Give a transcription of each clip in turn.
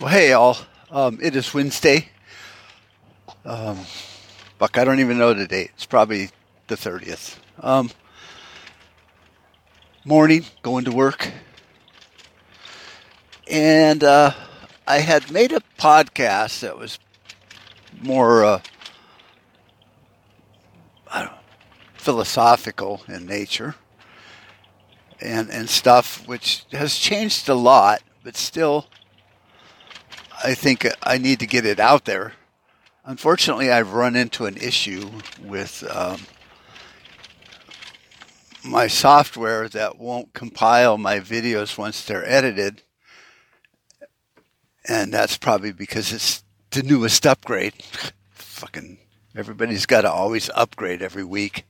Well, hey, all. Um, it is Wednesday. Um, Buck, I don't even know the date. It's probably the 30th. Um, morning, going to work. And uh, I had made a podcast that was more uh, know, philosophical in nature and, and stuff, which has changed a lot, but still I think I need to get it out there. Unfortunately, I've run into an issue with um, my software that won't compile my videos once they're edited. And that's probably because it's the newest upgrade. Fucking everybody's got to always upgrade every week.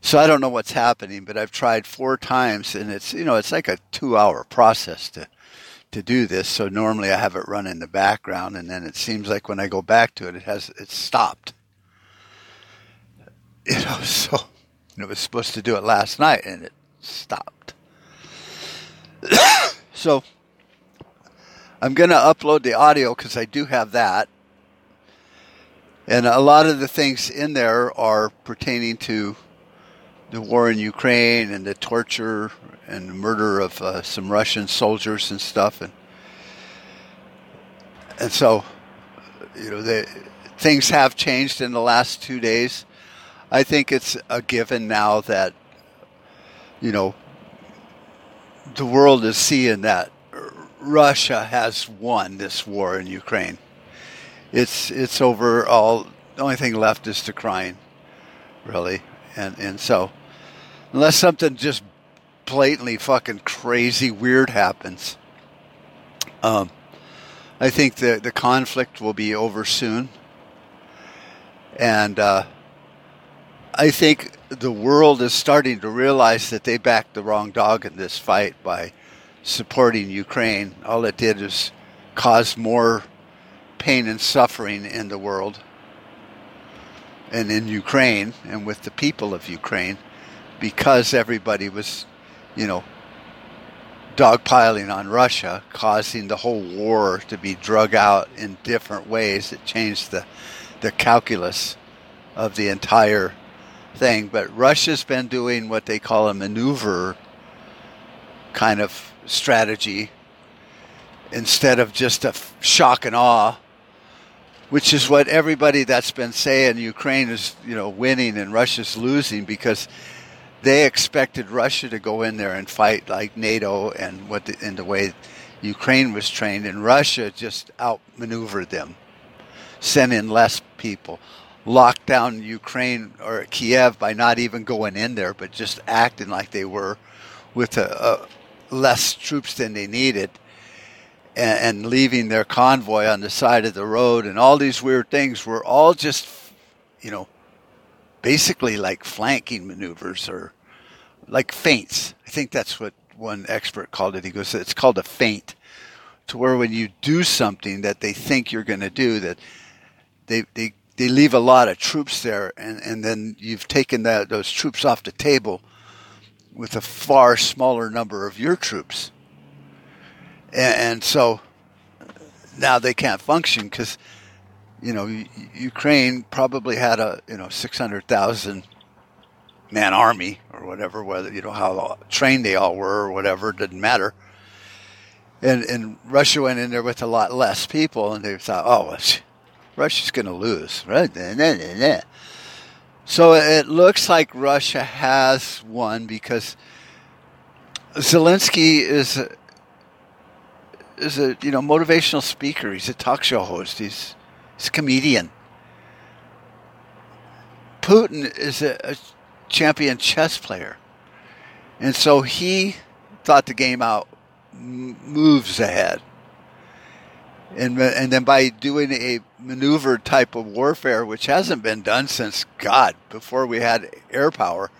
So I don't know what's happening, but I've tried four times and it's, you know, it's like a two hour process to to do this. So normally I have it run in the background, and then it seems like when I go back to it, it has it's stopped. You know, so it was supposed to do it last night, and it stopped. so I'm going to upload the audio because I do have that. And a lot of the things in there are pertaining to the war in Ukraine and the torture and the murder of uh, some Russian soldiers and stuff, and and so you know things have changed in the last two days. I think it's a given now that you know the world is seeing that Russia has won this war in Ukraine. It's it's over. All the only thing left is to crying, really, and and so unless something just blatantly fucking crazy weird happens. Um, I think the the conflict will be over soon, and uh, I think the world is starting to realize that they backed the wrong dog in this fight by supporting Ukraine. All it did is cause more pain and suffering in the world and in Ukraine and with the people of Ukraine because everybody was you know, dogpiling on Russia, causing the whole war to be drug out in different ways. It changed the, the calculus of the entire thing. But Russia's been doing what they call a maneuver kind of strategy instead of just a shock and awe, which is what everybody that's been saying Ukraine is, you know, winning and Russia's losing because they expected Russia to go in there and fight like NATO and what the, in the way Ukraine was trained, and Russia just outmaneuvered them, sent in less people, locked down Ukraine or Kiev by not even going in there, but just acting like they were, with a, a less troops than they needed, and, and leaving their convoy on the side of the road, and all these weird things were all just, you know, basically like flanking maneuvers or like feints. I think that's what one expert called it. He goes, it's called a feint, to where when you do something that they think you're going to do, that they, they they leave a lot of troops there, and, and then you've taken that those troops off the table with a far smaller number of your troops, and, and so now they can't function because you know, Ukraine probably had a you know six hundred thousand man army or whatever, whether you know how trained they all were or whatever, didn't matter. And and Russia went in there with a lot less people, and they thought, oh, Russia's going to lose, right? So it looks like Russia has won because Zelensky is a, is a you know motivational speaker. He's a talk show host. He's He's a comedian. Putin is a, a champion chess player. And so he thought the game out moves ahead. And, uh, and then by doing a maneuver type of warfare, which hasn't been done since God, before we had air power,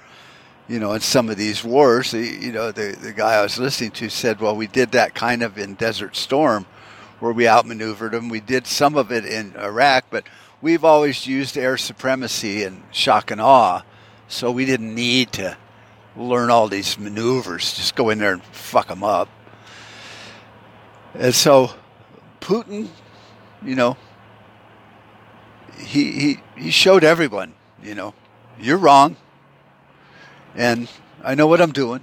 you know, in some of these wars, you know, the, the guy I was listening to said, well, we did that kind of in Desert Storm where we outmaneuvered them. We did some of it in Iraq, but we've always used air supremacy and shock and awe, so we didn't need to learn all these maneuvers. Just go in there and fuck them up. And so Putin, you know, he, he, he showed everyone, you know, you're wrong. And I know what I'm doing.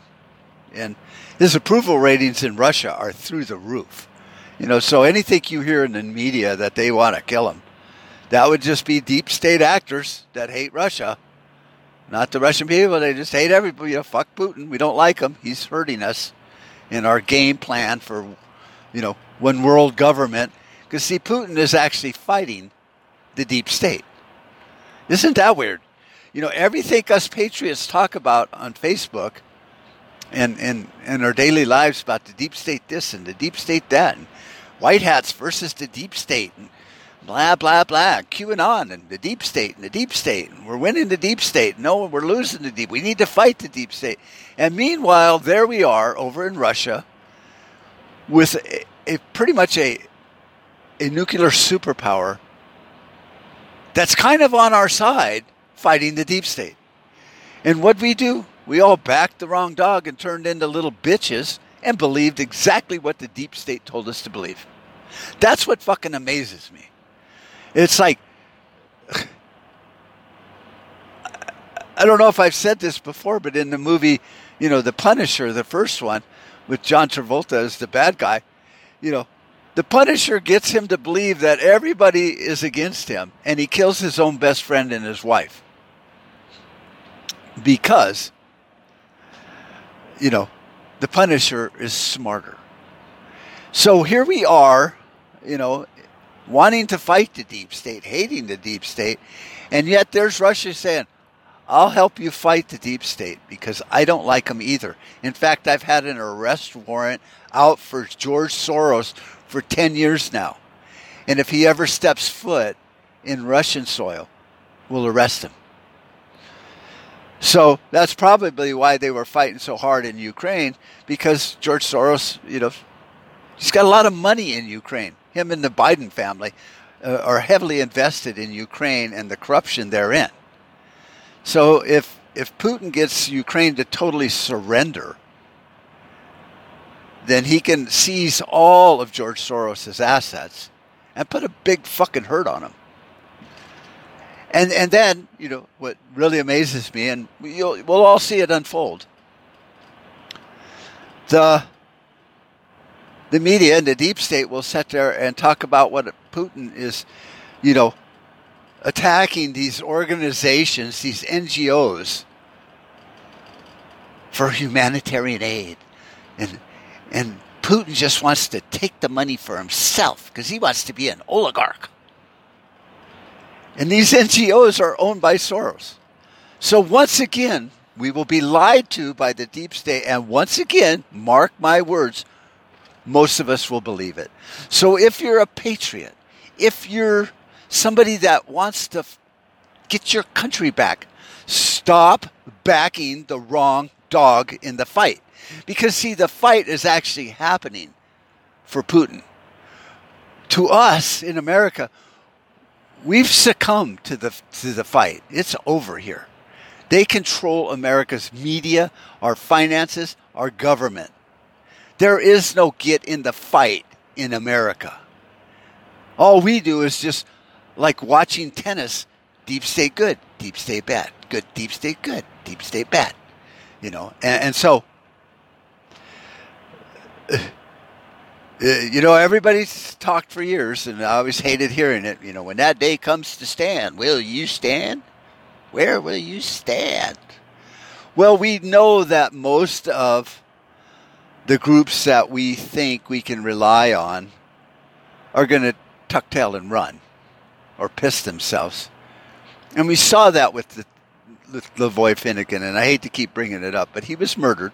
And his approval ratings in Russia are through the roof. You know, so anything you hear in the media that they want to kill him, that would just be deep state actors that hate Russia. Not the Russian people. They just hate everybody. You know, fuck Putin. We don't like him. He's hurting us in our game plan for, you know, one world government. Because, see, Putin is actually fighting the deep state. Isn't that weird? You know, everything us patriots talk about on Facebook and, and, and our daily lives about the deep state this and the deep state that, and white hats versus the deep state, and blah, blah, blah, QAnon and the deep state and the deep state. And we're winning the deep state. No, we're losing the deep. We need to fight the deep state. And meanwhile, there we are over in Russia with a, a pretty much a, a nuclear superpower that's kind of on our side fighting the deep state. And what we do, we all backed the wrong dog and turned into little bitches and believed exactly what the deep state told us to believe. That's what fucking amazes me. It's like, I don't know if I've said this before, but in the movie, you know, The Punisher, the first one, with John Travolta as the bad guy, you know, the Punisher gets him to believe that everybody is against him, and he kills his own best friend and his wife. Because, you know, the Punisher is smarter. So here we are, you know, wanting to fight the deep state, hating the deep state, and yet there's Russia saying, I'll help you fight the deep state because I don't like them either. In fact, I've had an arrest warrant out for George Soros for 10 years now. And if he ever steps foot in Russian soil, we'll arrest him. So that's probably why they were fighting so hard in Ukraine because George Soros, you know, he's got a lot of money in Ukraine. Him and the Biden family uh, are heavily invested in Ukraine and the corruption therein. So if if Putin gets Ukraine to totally surrender, then he can seize all of George Soros' assets and put a big fucking hurt on him. And and then you know what really amazes me, and we'll all see it unfold. The the media and the deep state will sit there and talk about what Putin is, you know, attacking these organizations, these NGOs, for humanitarian aid, and and Putin just wants to take the money for himself because he wants to be an oligarch. And these NGOs are owned by Soros. So once again, we will be lied to by the deep state. And once again, mark my words, most of us will believe it. So if you're a patriot, if you're somebody that wants to get your country back, stop backing the wrong dog in the fight. Because, see, the fight is actually happening for Putin. To us in America, we've succumbed to the, to the fight. It's over here. They control America's media, our finances, our government. There is no get in the fight in America. All we do is just like watching tennis deep state good, deep state bad, good, deep state good, deep state bad. You know, and, and so Uh, you know, everybody's talked for years, and I always hated hearing it. You know, when that day comes to stand, will you stand? Where will you stand? Well, we know that most of the groups that we think we can rely on are going to tuck tail and run or piss themselves. And we saw that with the with Lavoy Finicum, and I hate to keep bringing it up, but he was murdered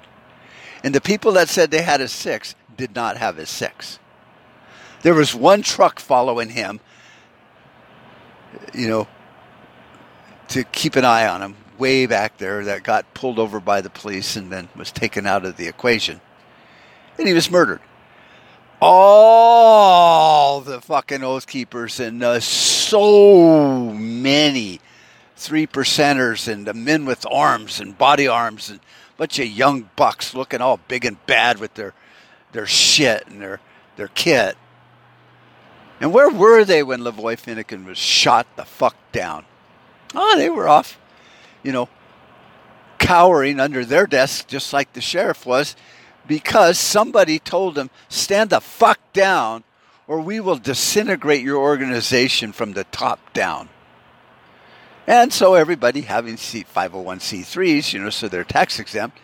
and the people that said they had a six did not have his six. There was one truck following him, you know, to keep an eye on him way back there that got pulled over by the police and then was taken out of the equation. And he was murdered. All the fucking oath keepers and uh, so many three percenters and the men with arms and body arms and bunch of young bucks looking all big and bad with their their shit and their their kit. And where were they when Lavoy Finicum was shot the fuck down? Oh, they were off, you know, cowering under their desk just like the sheriff was because somebody told them, stand the fuck down or we will disintegrate your organization from the top down. And so everybody having 501c3s, you know, so they're tax exempt,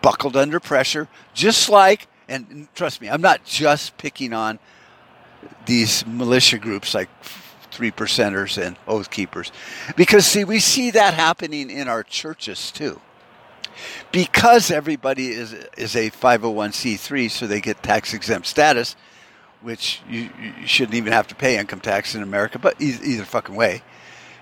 buckled under pressure, just like, and trust me, I'm not just picking on these militia groups like three percenters and oath keepers, because see, we see that happening in our churches too. Because everybody is is a 501c3, so they get tax exempt status, which you, you shouldn't even have to pay income tax in America, but either, either fucking way,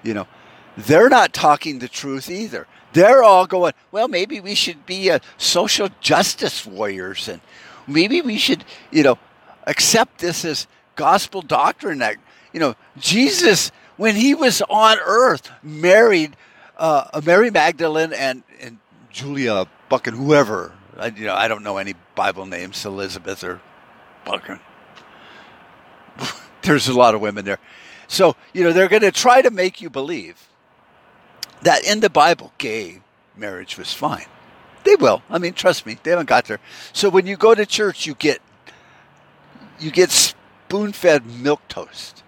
you know, they're not talking the truth either. They're all going, well, maybe we should be a social justice warriors and maybe we should, you know, accept this as gospel doctrine that, you know, Jesus, when he was on earth, married uh, Mary Magdalene and, and Julia Buckin, whoever. I, you know, I don't know any Bible names, Elizabeth or Buckin. There's a lot of women there. So, you know, they're going to try to make you believe that in the Bible, gay marriage was fine. They will. I mean, trust me, they haven't got there. So when you go to church, you get you get spoon-fed milk toast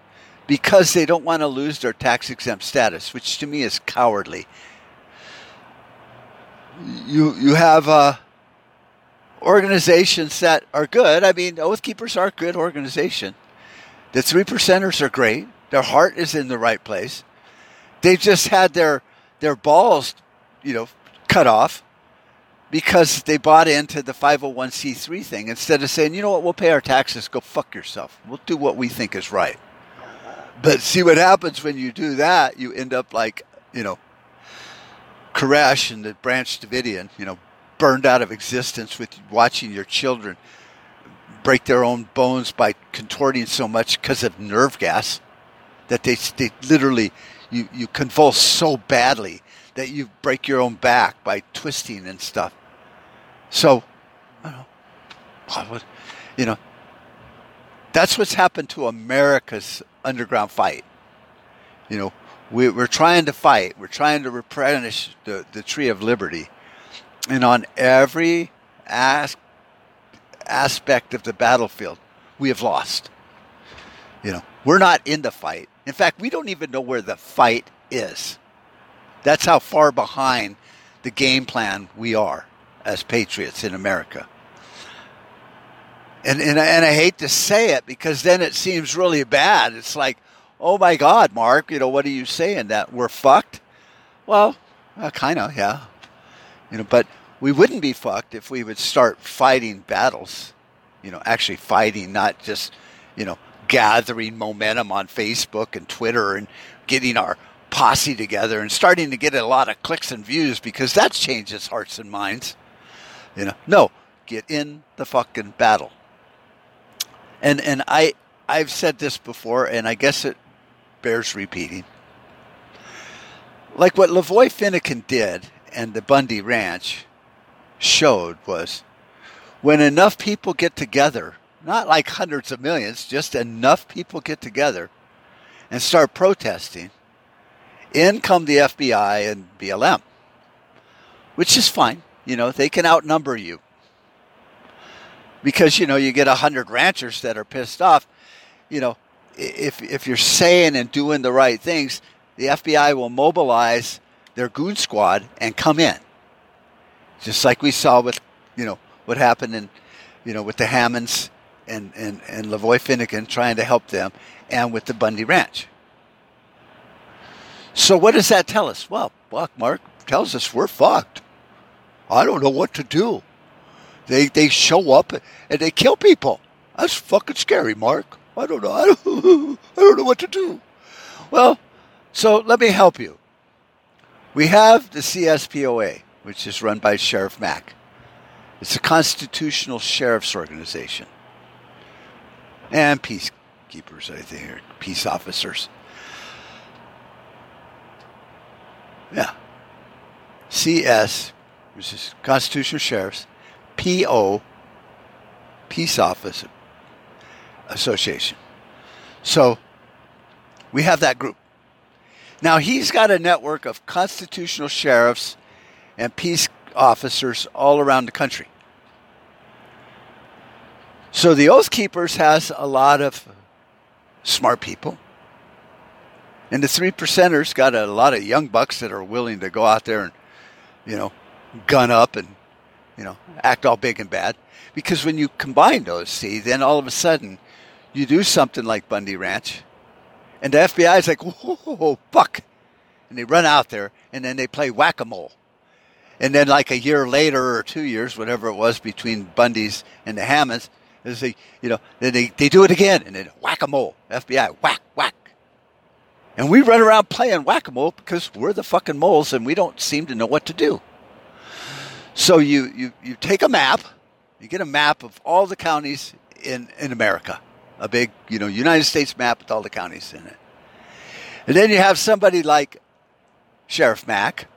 because they don't want to lose their tax exempt status, which to me is cowardly. You you have uh, organizations that are good. I mean, Oath Keepers are a good organization. The three percenters are great. Their heart is in the right place. They've just had their their balls, you know, cut off because they bought into the 501c3 thing instead of saying, you know what, we'll pay our taxes, go fuck yourself. We'll do what we think is right. But see what happens when you do that, you end up like, you know, Koresh and the Branch Davidian, you know, burned out of existence with watching your children break their own bones by contorting so much because of nerve gas that they, they literally you, you convulse so badly that you break your own back by twisting and stuff. So, I know, you know, that's what's happened to America's underground fight. You know, we, are trying to fight. We're trying to replenish the, the tree of liberty. And on every as, aspect of the battlefield, we have lost. You know, we're not in the fight. In fact, we don't even know where the fight is. That's how far behind the game plan we are as patriots in America. And, and, and I hate to say it because then it seems really bad. It's like, oh my God, Mark, you know, what are you saying? That we're fucked? Well, uh, kind of, yeah. You know, but we wouldn't be fucked if we would start fighting battles. You know, actually fighting, not just, you know, gathering momentum on Facebook and Twitter and getting our posse together and starting to get a lot of clicks and views because that changes hearts and minds. You know, no, get in the fucking battle. And and I I've said this before, and I guess it bears repeating. Like what Lavoy Finicum did and the Bundy Ranch showed was when enough people get together not like hundreds of millions, just enough people get together and start protesting, in come the FBI and BLM, which is fine. You know, they can outnumber you. Because, you know, you get a hundred ranchers that are pissed off. You know, if, if you're saying and doing the right things, the FBI will mobilize their goon squad and come in. Just like we saw with, you know, what happened in, you know, with the Hammonds and, and, and Lavoy Finicum trying to help them, and with the Bundy Ranch. So what does that tell us? Well, Buck Mark tells us we're fucked. I don't know what to do. They they show up and they kill people. That's fucking scary, Mark. I don't know. I don't, I don't know what to do. Well, so let me help you. We have the CSPOA, which is run by Sheriff Mack. It's a constitutional sheriff's organization and peacekeepers, I think, or peace officers. Yeah. CS, which is Constitutional Sheriffs, PO, Peace Office Association. So we have that group. Now he's got a network of constitutional sheriffs and peace officers all around the country. So the Oath Keepers has a lot of smart people. And the three percenters got a lot of young bucks that are willing to go out there and, you know, gun up and, you know, act all big and bad. Because when you combine those, see, then all of a sudden you do something like Bundy Ranch, and the FBI is like, whoa, fuck. And they run out there and then they play whack a mole. And then, like a year later or two years, whatever it was between Bundy's and the Hammonds, they, you know, then they, they do it again and then whack a mole. FBI, whack, whack. And we run around playing whack a mole because we're the fucking moles and we don't seem to know what to do. So you, you, you take a map, you get a map of all the counties in, in America, a big, you know, United States map with all the counties in it. And then you have somebody like Sheriff Mack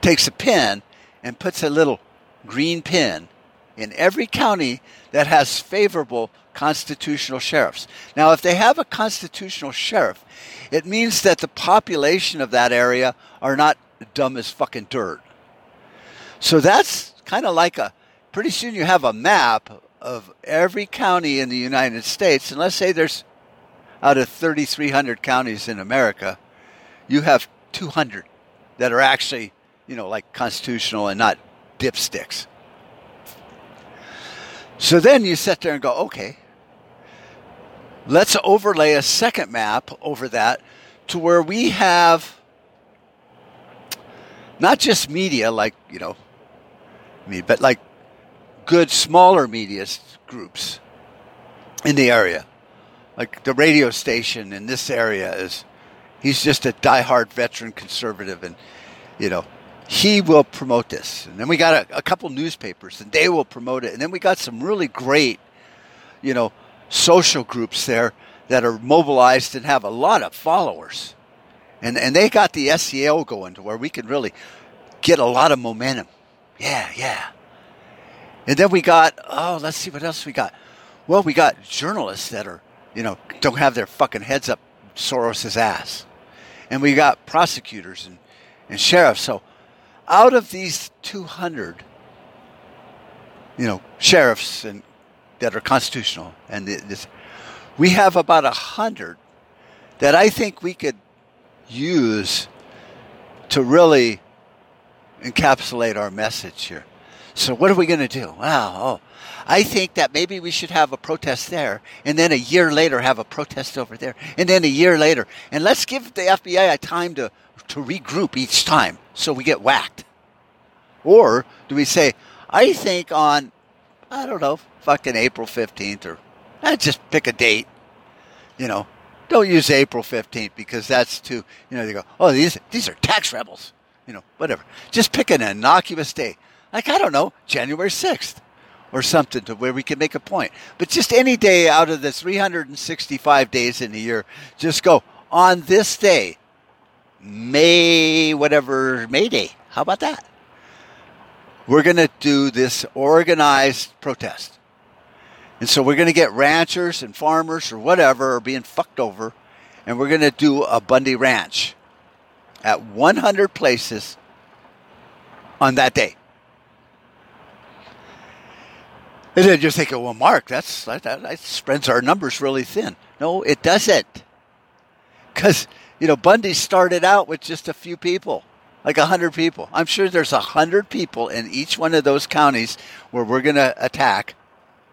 takes a pin and puts a little green pin in every county that has favorable constitutional sheriffs. Now, if they have a constitutional sheriff, it means that the population of that area are not dumb as fucking dirt. So that's kind of like a pretty soon you have a map of every county in the United States, and let's say there's out of 3,300 counties in America, you have 200 that are actually, you know, like constitutional and not dipsticks. So then you sit there and go, okay, let's overlay a second map over that to where we have not just media like, you know, me, but like good smaller media groups in the area. Like the radio station in this area is He's just a diehard veteran conservative, and you know he will promote this. And then we got a, a couple newspapers, and they will promote it. And then we got some really great, you know, social groups there that are mobilized and have a lot of followers. And, and they got the SEO going to where we can really get a lot of momentum. Yeah, yeah. And then we got, oh, let's see what else we got. Well, we got journalists that are, you know, don't have their fucking heads up Soros's ass and we got prosecutors and, and sheriffs. So out of these 200, you know, sheriffs and that are constitutional, and this, we have about a hundred that I think we could use to really encapsulate our message here. So what are we going to do? Wow, oh, I think that maybe we should have a protest there, and then a year later have a protest over there, and then a year later, and let's give the FBI a time to to regroup each time so we get whacked. Or do we say, I think on, I don't know, fucking April 15th, or eh, just pick a date, you know, don't use April 15th because that's too, you know, they go, oh, these, these are tax rebels, you know, whatever. Just pick an innocuous day. Like, I don't know, January 6th or something to where we can make a point. But just any day out of the 365 days in a year, just go on this day, May, whatever, May Day. How about that? We're going to do this organized protest. And so we're going to get ranchers and farmers or whatever are being fucked over, and we're going to do a Bundy Ranch at 100 places on that day. And then you're thinking, well, Mark, that's that, that spreads our numbers really thin. No, it doesn't, because you know Bundy started out with just a few people, like a hundred people. I'm sure there's a hundred people in each one of those counties where we're going to attack.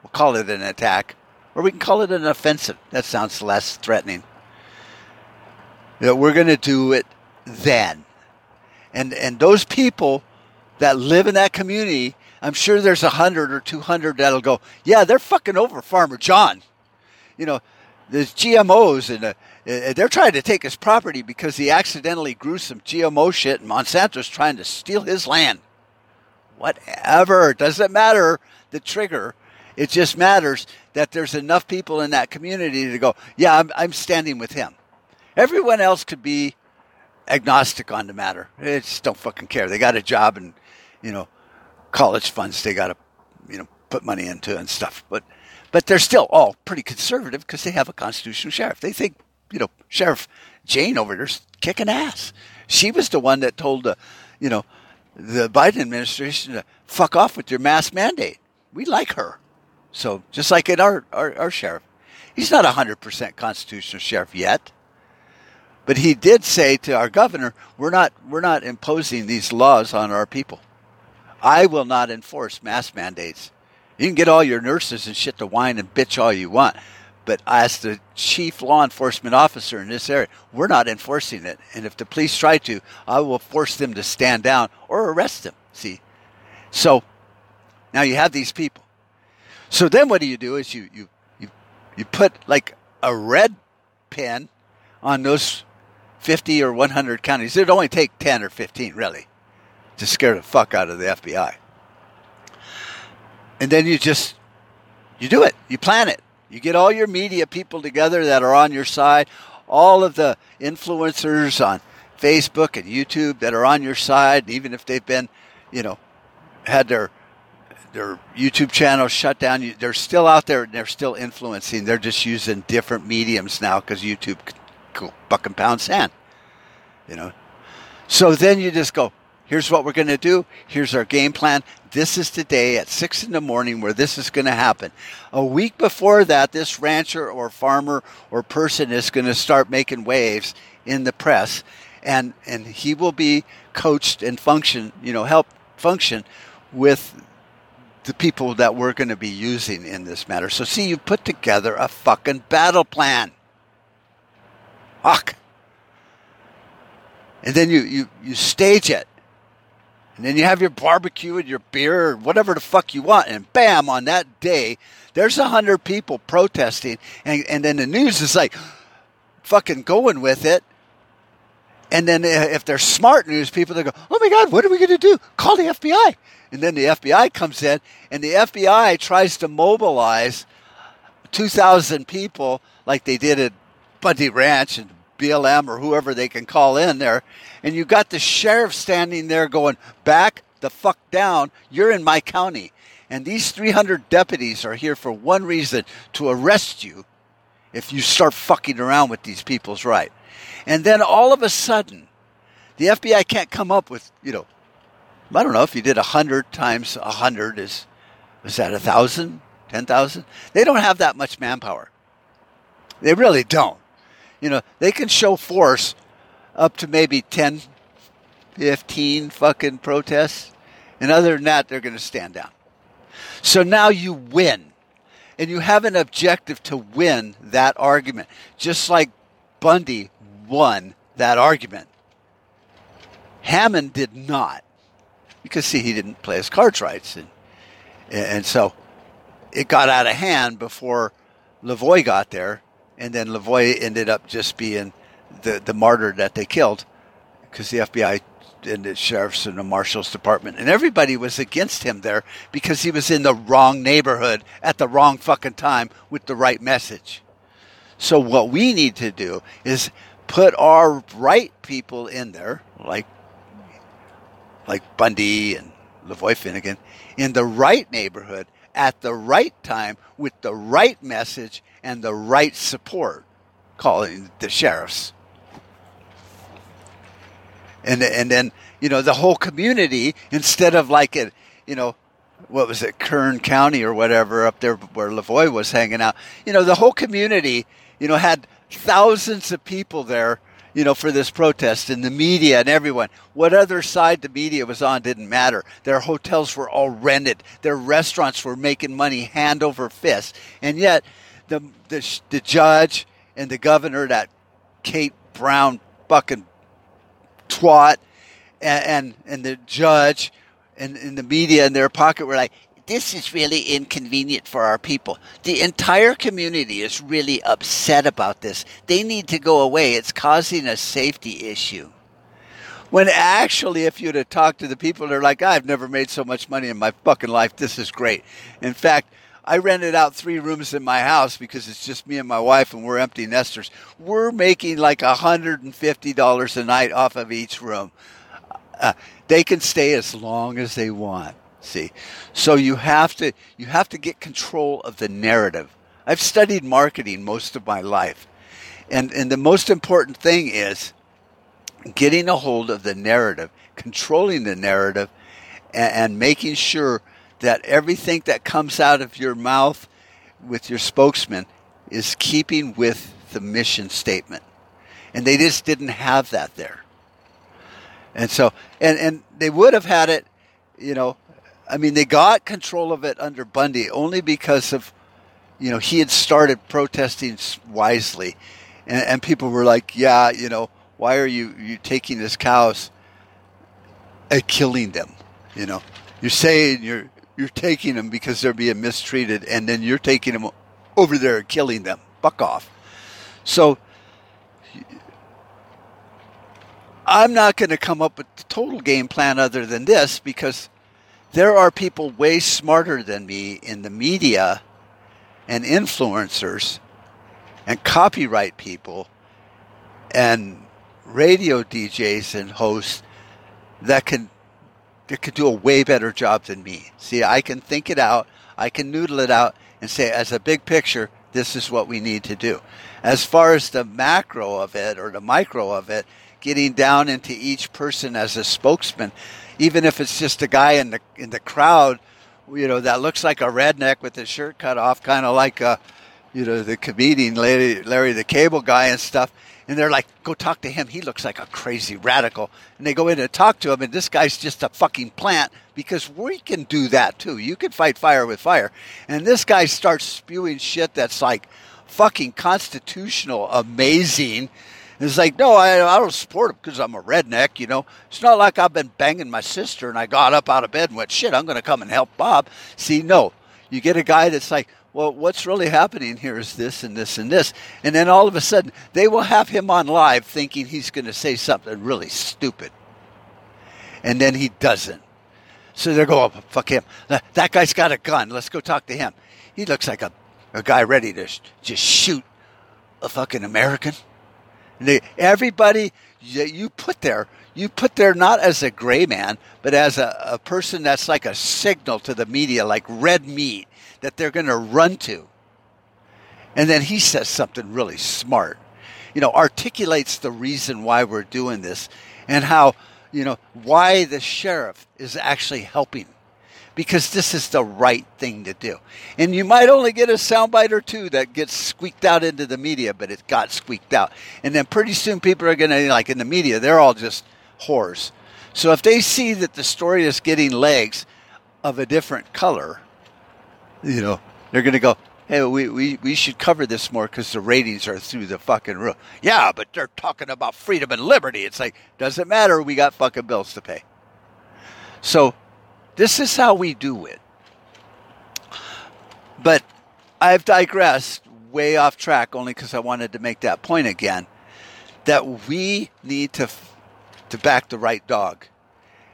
We'll call it an attack, or we can call it an offensive. That sounds less threatening. You know, we're going to do it then, and and those people that live in that community I'm sure there's a hundred or two hundred that'll go, yeah, they're fucking over Farmer John. You know, there's GMOs and uh, Uh, they're trying to take his property because he accidentally grew some GMO shit and Monsanto's trying to steal his land. Whatever. Doesn't matter the trigger. It just matters that there's enough people in that community to go, yeah, I'm, I'm standing with him. Everyone else could be agnostic on the matter. They just don't fucking care. They got a job and, you know, college funds they got to, you know, put money into and stuff. But, but they're still all pretty conservative because they have a constitutional sheriff. They think, you know, Sheriff Jane over there's kicking ass. She was the one that told the, you know, the Biden administration to fuck off with your mask mandate. We like her. So just like in our, our, our sheriff, he's not a hundred percent constitutional sheriff yet. But he did say to our governor, we're not, we're not imposing these laws on our people. I will not enforce mask mandates. You can get all your nurses and shit to whine and bitch all you want. But as the chief law enforcement officer in this area, we're not enforcing it. And if the police try to, I will force them to stand down or arrest them. See? So now you have these people. So then what do you do is you, you, you, you put like a red pen on those 50 or 100 counties. It'd only take 10 or 15, really, to scare the fuck out of the FBI. And then you just, you do it. You plan it. You get all your media people together that are on your side, all of the influencers on Facebook and YouTube that are on your side, even if they've been, you know, had their their YouTube channel shut down. They're still out there and they're still influencing. They're just using different mediums now because YouTube buck and pound sand. You know, so then you just go. Here's what we're going to do. Here's our game plan. This is the day at six in the morning where this is going to happen. A week before that, this rancher or farmer or person is going to start making waves in the press, and and he will be coached and function, you know, help function with the people that we're going to be using in this matter. So see, you put together a fucking battle plan. Fuck. And then you, you, you stage it. And then you have your barbecue and your beer or whatever the fuck you want. And bam, on that day, there's a hundred people protesting. And, and then the news is like fucking going with it. And then uh, if they're smart news people, they go, oh my God, what are we going to do? Call the FBI. And then the FBI comes in and the FBI tries to mobilize 2,000 people like they did at Bundy Ranch and BLM or whoever they can call in there. And you got the sheriff standing there going, back the fuck down. You're in my county. And these 300 deputies are here for one reason to arrest you if you start fucking around with these people's right. And then all of a sudden, the FBI can't come up with, you know, I don't know if you did 100 times 100 is, is that a 1,000, 10,000? They don't have that much manpower. They really don't. You know, they can show force up to maybe 10, 15 fucking protests. And other than that, they're going to stand down. So now you win. And you have an objective to win that argument. Just like Bundy won that argument. Hammond did not. Because, see, he didn't play his cards right. And, and so it got out of hand before Lavoy got there and then Lavoy ended up just being the the martyr that they killed because the FBI and the sheriff's and the marshal's department and everybody was against him there because he was in the wrong neighborhood at the wrong fucking time with the right message. So what we need to do is put our right people in there, like like Bundy and Lavoy Finicum, in the right neighborhood at the right time with the right message and the right support, calling the sheriffs. And, and then, you know, the whole community, instead of like it, you know, what was it, Kern County or whatever up there where Lavoy was hanging out, you know, the whole community, you know, had thousands of people there you know, for this protest and the media and everyone. What other side the media was on didn't matter. Their hotels were all rented. Their restaurants were making money hand over fist. And yet the, the, the judge and the governor, that Kate Brown fucking twat, and, and, and the judge and, and the media in their pocket were like, this is really inconvenient for our people. The entire community is really upset about this. They need to go away. It's causing a safety issue. When actually, if you'd have talked to the people, they're like, I've never made so much money in my fucking life. This is great. In fact, I rented out three rooms in my house because it's just me and my wife and we're empty nesters. We're making like $150 a night off of each room. Uh, they can stay as long as they want. See, so you have to you have to get control of the narrative. I've studied marketing most of my life, and and the most important thing is getting a hold of the narrative, controlling the narrative, and, and making sure that everything that comes out of your mouth with your spokesman is keeping with the mission statement. And they just didn't have that there. And so, and, and they would have had it, you know, I mean, they got control of it under Bundy only because of, you know, he had started protesting wisely. And, and people were like, yeah, you know, why are you, you taking his cows and killing them? You know, you're saying you're, you're taking them because they're being mistreated and then you're taking them over there and killing them. Fuck off. So I'm not going to come up with the total game plan other than this because there are people way smarter than me in the media and influencers and copyright people and radio DJs and hosts that can that could do a way better job than me. See, I can think it out, I can noodle it out and say as a big picture, this is what we need to do. As far as the macro of it or the micro of it, getting down into each person as a spokesman, even if it's just a guy in the in the crowd, you know, that looks like a redneck with his shirt cut off, kind of like a, you know, the comedian Larry, Larry the Cable Guy and stuff. And they're like, go talk to him. He looks like a crazy radical. And they go in and talk to him, and this guy's just a fucking plant because we can do that too. You can fight fire with fire. And this guy starts spewing shit that's like fucking constitutional, amazing And it's like, no, I, I don't support him because I'm a redneck, you know. It's not like I've been banging my sister and I got up out of bed and went, shit, I'm going to come and help Bob. See, no. You get a guy that's like, well, what's really happening here is this and this and this. And then all of a sudden, they will have him on live thinking he's going to say something really stupid. And then he doesn't. So they're going, oh, fuck him. That guy's got a gun. Let's go talk to him. He looks like a, a guy ready to just shoot a fucking American. They, everybody that you put there, you put there not as a gray man, but as a, a person that's like a signal to the media, like red meat that they're going to run to. And then he says something really smart, you know, articulates the reason why we're doing this and how, you know, why the sheriff is actually helping because this is the right thing to do. And you might only get a soundbite or two that gets squeaked out into the media, but it got squeaked out. And then pretty soon people are going to, like in the media, they're all just whores. So if they see that the story is getting legs of a different color, you know, they're going to go, hey, we, we, we should cover this more because the ratings are through the fucking roof. Yeah, but they're talking about freedom and liberty. It's like, doesn't matter. We got fucking bills to pay. So this is how we do it. But I've digressed way off track only because I wanted to make that point again that we need to to back the right dog.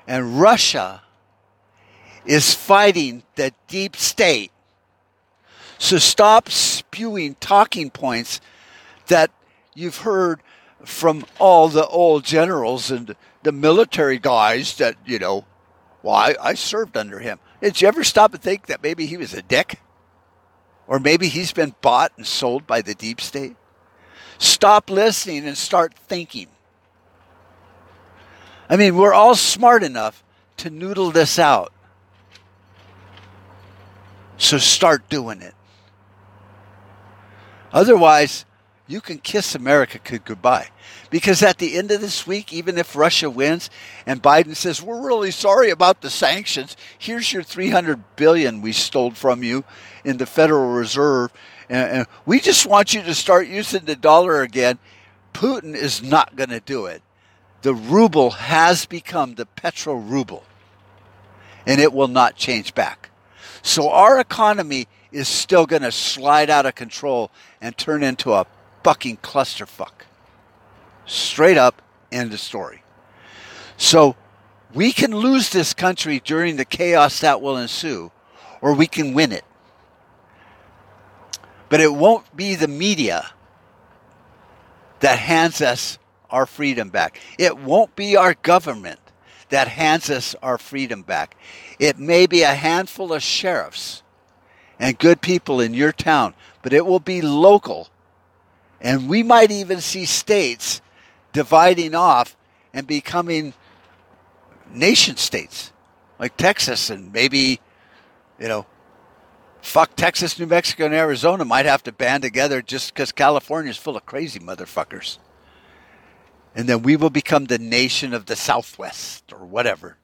And Russia is fighting the deep state. So stop spewing talking points that you've heard from all the old generals and the military guys that, you know, well, I, I served under him. Did you ever stop and think that maybe he was a dick? Or maybe he's been bought and sold by the deep state? Stop listening and start thinking. I mean, we're all smart enough to noodle this out. So start doing it. Otherwise, you can kiss America goodbye. Because at the end of this week, even if Russia wins and Biden says, we're really sorry about the sanctions, here's your 300 billion we stole from you in the Federal Reserve, and we just want you to start using the dollar again, Putin is not going to do it. The ruble has become the petro ruble, and it will not change back. So our economy is still going to slide out of control and turn into a fucking clusterfuck. Straight up, end of story. So we can lose this country during the chaos that will ensue, or we can win it. But it won't be the media that hands us our freedom back. It won't be our government that hands us our freedom back. It may be a handful of sheriffs and good people in your town, but it will be local. And we might even see states dividing off and becoming nation states like Texas and maybe, you know, fuck Texas, New Mexico, and Arizona might have to band together just because California is full of crazy motherfuckers. And then we will become the nation of the Southwest or whatever.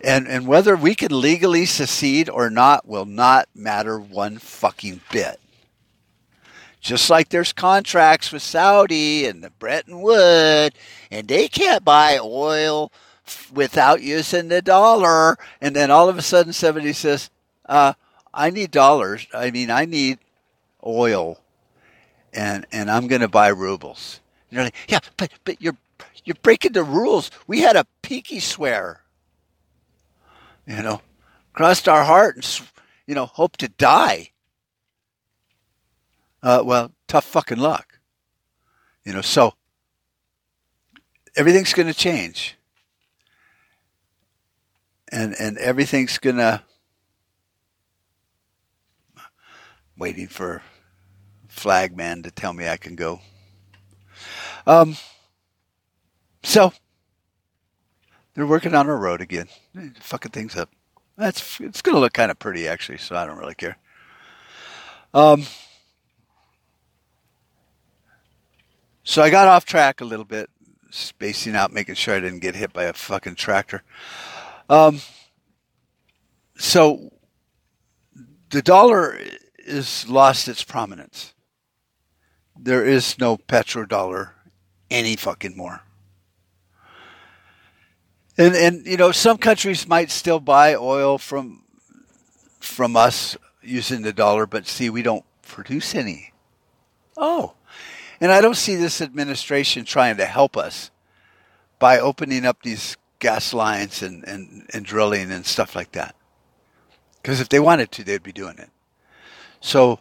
And, and whether we can legally secede or not will not matter one fucking bit. Just like there's contracts with Saudi and the Bretton Woods, and they can't buy oil without using the dollar. And then all of a sudden somebody says, uh, I need dollars. I mean, I need oil and, and I'm going to buy rubles. And they're like, yeah, but, but you're, you're breaking the rules. We had a pinky swear, you know, crossed our heart and, you know, hope to die. Uh, well, tough fucking luck. You know, so everything's going to change and and everything's gonna waiting for flagman to tell me I can go. Um, so they're working on a road again, fucking things up. That's it's gonna look kind of pretty actually, so I don't really care. Um, so I got off track a little bit, spacing out, making sure I didn't get hit by a fucking tractor. Um, so the dollar is lost its prominence. There is no petrodollar any fucking more. And and you know some countries might still buy oil from from us using the dollar, but see we don't produce any. Oh. And I don't see this administration trying to help us by opening up these gas lines and, and, and drilling and stuff like that. Because if they wanted to, they'd be doing it. So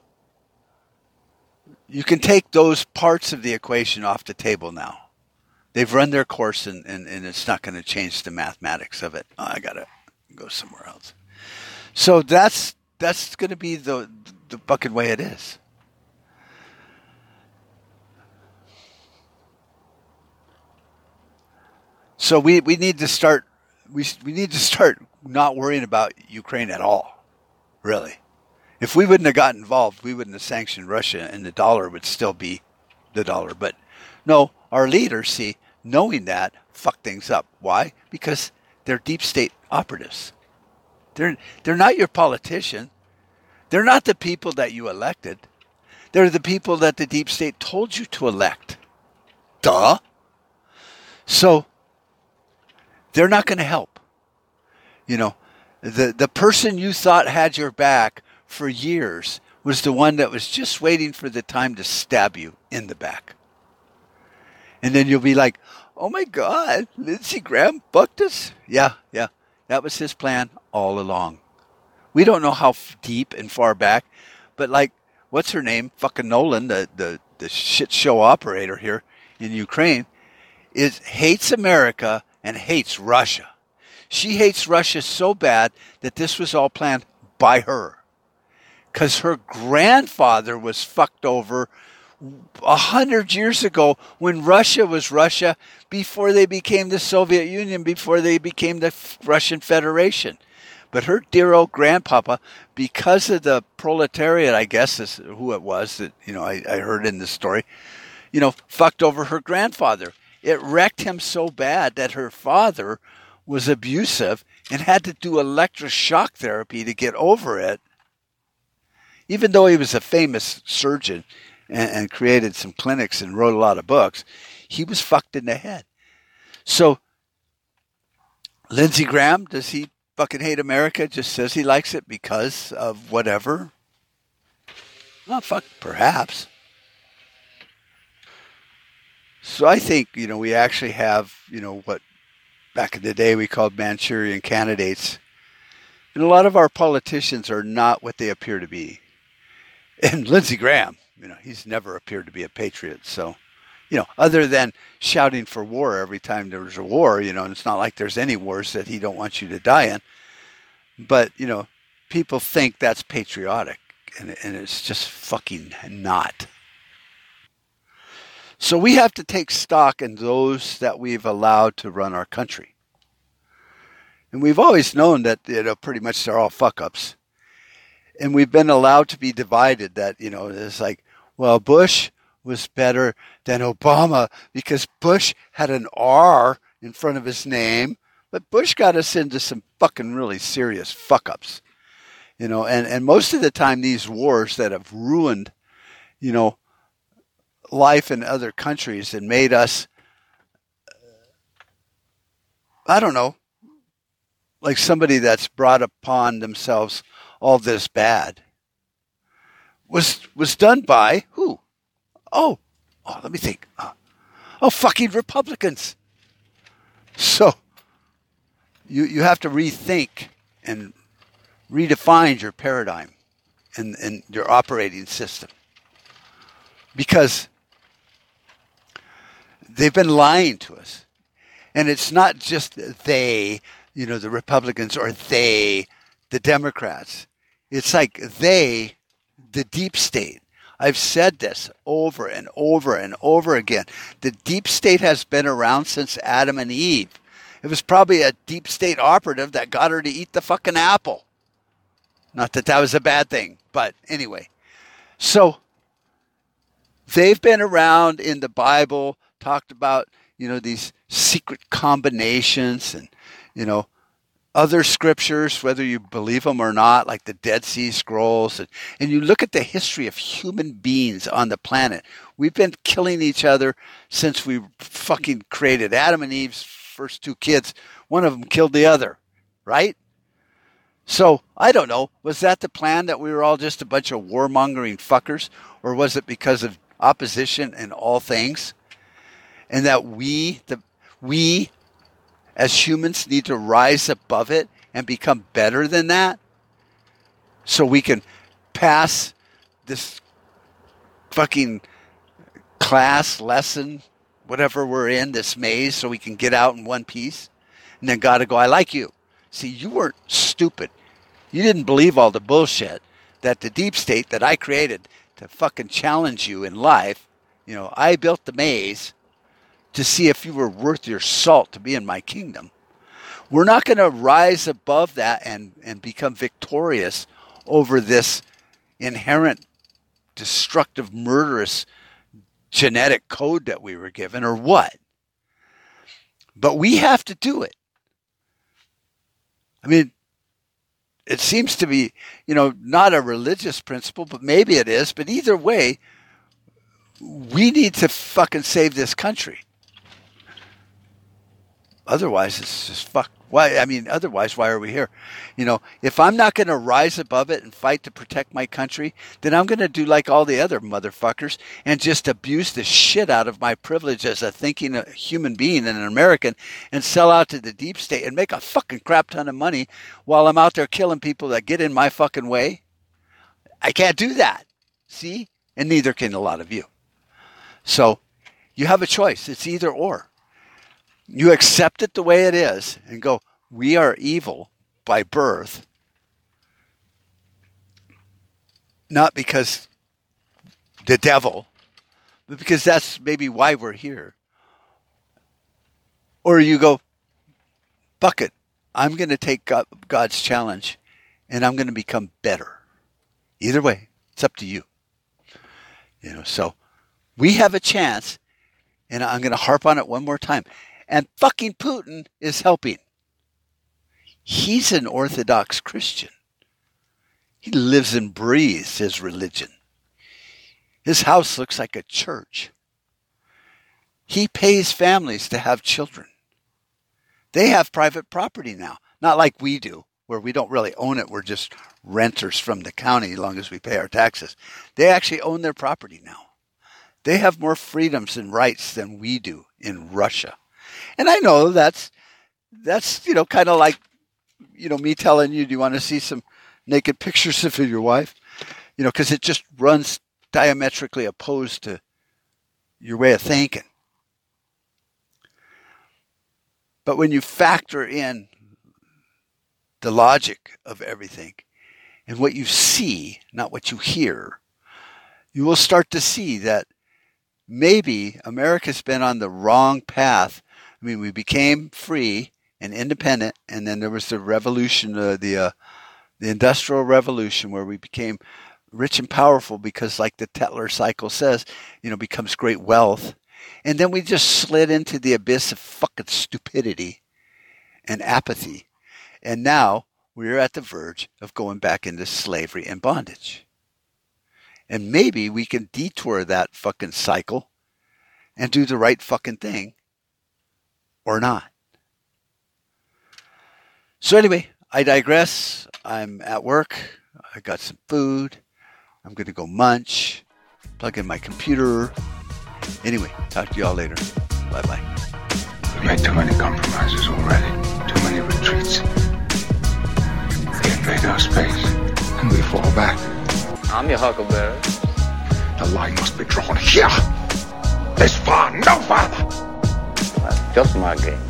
you can take those parts of the equation off the table now. They've run their course and, and, and it's not going to change the mathematics of it. Oh, I got to go somewhere else. So that's that's going to be the the fucking way it is. So we, we need to start we we need to start not worrying about Ukraine at all, really. If we wouldn't have gotten involved, we wouldn't have sanctioned Russia, and the dollar would still be the dollar. But no, our leaders see knowing that fuck things up. Why? Because they're deep state operatives. They're they're not your politician. They're not the people that you elected. They're the people that the deep state told you to elect. Duh. So they're not going to help. You know, the the person you thought had your back for years was the one that was just waiting for the time to stab you in the back. And then you'll be like, "Oh my God, Lindsey Graham fucked us." Yeah, yeah, that was his plan all along. We don't know how deep and far back, but like, what's her name? Fucking Nuland, the the the shit show operator here in Ukraine, is hates America and hates Russia. She hates Russia so bad that this was all planned by her. Because her grandfather was fucked over a hundred years ago when Russia was Russia before they became the Soviet Union, before they became the Russian Federation. But her dear old grandpapa, because of the proletariat, I guess is who it was that you know I, I heard in the story, you know, fucked over her grandfather it wrecked him so bad that her father was abusive and had to do electroshock therapy to get over it. Even though he was a famous surgeon and, and, created some clinics and wrote a lot of books, he was fucked in the head. So, Lindsey Graham, does he fucking hate America? Just says he likes it because of whatever? Well, fuck, perhaps. So I think, you know, we actually have, you know, what back in the day we called Manchurian candidates. And a lot of our politicians are not what they appear to be. And Lindsey Graham, you know, he's never appeared to be a patriot. So, you know, other than shouting for war every time there's a war, you know, and it's not like there's any wars that he don't want you to die in. But, you know, people think that's patriotic and, and it's just fucking not. So we have to take stock in those that we've allowed to run our country. And we've always known that, you know, pretty much they're all fuck ups. And we've been allowed to be divided that, you know, it's like, well, Bush was better than Obama because Bush had an R in front of his name, but Bush got us into some fucking really serious fuck ups. You know, and, and most of the time these wars that have ruined, you know, life in other countries and made us uh, I don't know, like somebody that's brought upon themselves all this bad was was done by who? Oh, oh, let me think. Uh, oh, fucking Republicans. So you you have to rethink and redefine your paradigm and, and your operating system because they've been lying to us. And it's not just they, you know, the Republicans or they, the Democrats. It's like they, the deep state. I've said this over and over and over again. The deep state has been around since Adam and Eve. It was probably a deep state operative that got her to eat the fucking apple. Not that that was a bad thing, but anyway. So they've been around in the Bible, talked about, you know, these secret combinations and, you know, other scriptures, whether you believe them or not, like the Dead Sea Scrolls, and, and you look at the history of human beings on the planet. We've been killing each other since we fucking created Adam and Eve's first two kids. One of them killed the other, right? So I don't know. Was that the plan that we were all just a bunch of warmongering fuckers, or was it because of opposition in all things, and that we, the we as humans need to rise above it and become better than that so we can pass this fucking class lesson whatever we're in this maze so we can get out in one piece. And then gotta go i like you. See you weren't stupid. You didn't believe all the bullshit that the deep state that i created to fucking challenge you in life you know i built the maze to see if you were worth your salt to be in my kingdom. We're not going to rise above that and, and become victorious over this inherent destructive, murderous genetic code that we were given, or what? But we have to do it. I mean, it seems to be, you know, not a religious principle, but maybe it is. But either way, we need to fucking save this country. Otherwise, it's just fuck. Why? I mean, otherwise, why are we here? You know, if I'm not going to rise above it and fight to protect my country, then I'm going to do like all the other motherfuckers and just abuse the shit out of my privilege as a thinking human being and an American and sell out to the deep state and make a fucking crap ton of money while I'm out there killing people that get in my fucking way. I can't do that. See? And neither can a lot of you. So you have a choice. It's either or. You accept it the way it is and go, we are evil by birth, not because the devil, but because that's maybe why we're here. Or you go, fuck it, I'm going to take God's challenge and I'm going to become better. Either way, it's up to you. You know, so we have a chance, and I'm going to harp on it one more time. And fucking Putin is helping. He's an Orthodox Christian. He lives and breathes his religion. His house looks like a church. He pays families to have children. They have private property now, not like we do, where we don't really own it. We're just renters from the county as long as we pay our taxes. They actually own their property now. They have more freedoms and rights than we do in Russia. And I know that's that's you know kind of like you know me telling you, do you want to see some naked pictures of your wife? You know, because it just runs diametrically opposed to your way of thinking. But when you factor in the logic of everything and what you see, not what you hear, you will start to see that maybe America's been on the wrong path. I mean, we became free and independent, and then there was the revolution, uh, the uh, the industrial revolution, where we became rich and powerful because, like the Tytler cycle says, you know, becomes great wealth, and then we just slid into the abyss of fucking stupidity and apathy, and now we're at the verge of going back into slavery and bondage. And maybe we can detour that fucking cycle and do the right fucking thing or not. So, anyway, I digress. I'm at work. I got some food. I'm going to go munch, plug in my computer. Anyway, talk to y'all later. Bye bye. We made too many compromises already, too many retreats. They invade our space, and we fall back. I'm your huckleberry. The line must be drawn here. This far, no farther. Just my game.